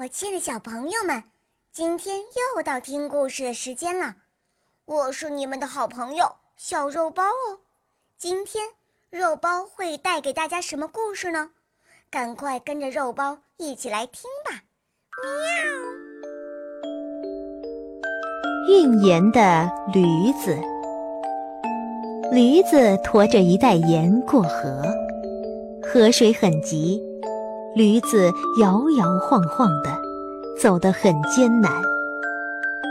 我亲爱的小朋友们，今天又到听故事的时间了。我是你们的好朋友小肉包哦。今天肉包会带给大家什么故事呢？赶快跟着肉包一起来听吧！喵。运盐的驴子，驴子驮着一袋盐过河，河水很急。驴子摇摇晃晃的，走得很艰难。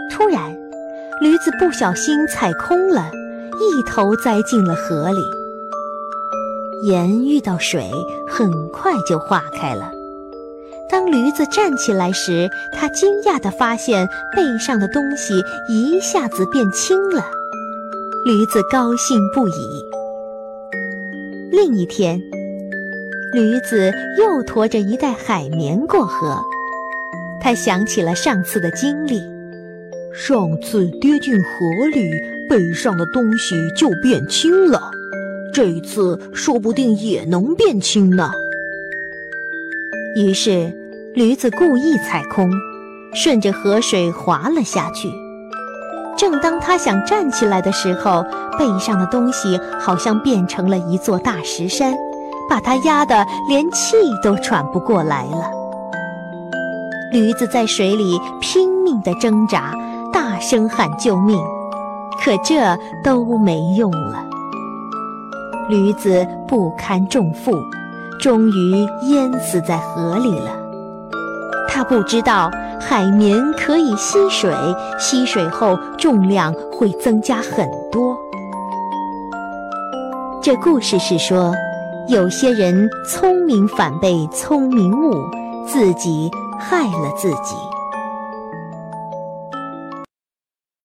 突然，驴子不小心踩空了，一头栽进了河里。盐遇到水，很快就化开了。当驴子站起来时，他惊讶地发现背上的东西一下子变轻了。驴子高兴不已。另一天。驴子又驮着一袋海绵过河，他想起了上次的经历。上次跌进河里，背上的东西就变轻了，这次说不定也能变轻呢。于是，驴子故意踩空，顺着河水滑了下去。正当他想站起来的时候，背上的东西好像变成了一座大石山。把他压得连气都喘不过来了。驴子在水里拼命地挣扎，大声喊救命，可这都没用了。驴子不堪重负，终于淹死在河里了。他不知道海绵可以吸水，吸水后重量会增加很多。这故事是说。有些人聪明反被聪明误，自己害了自己。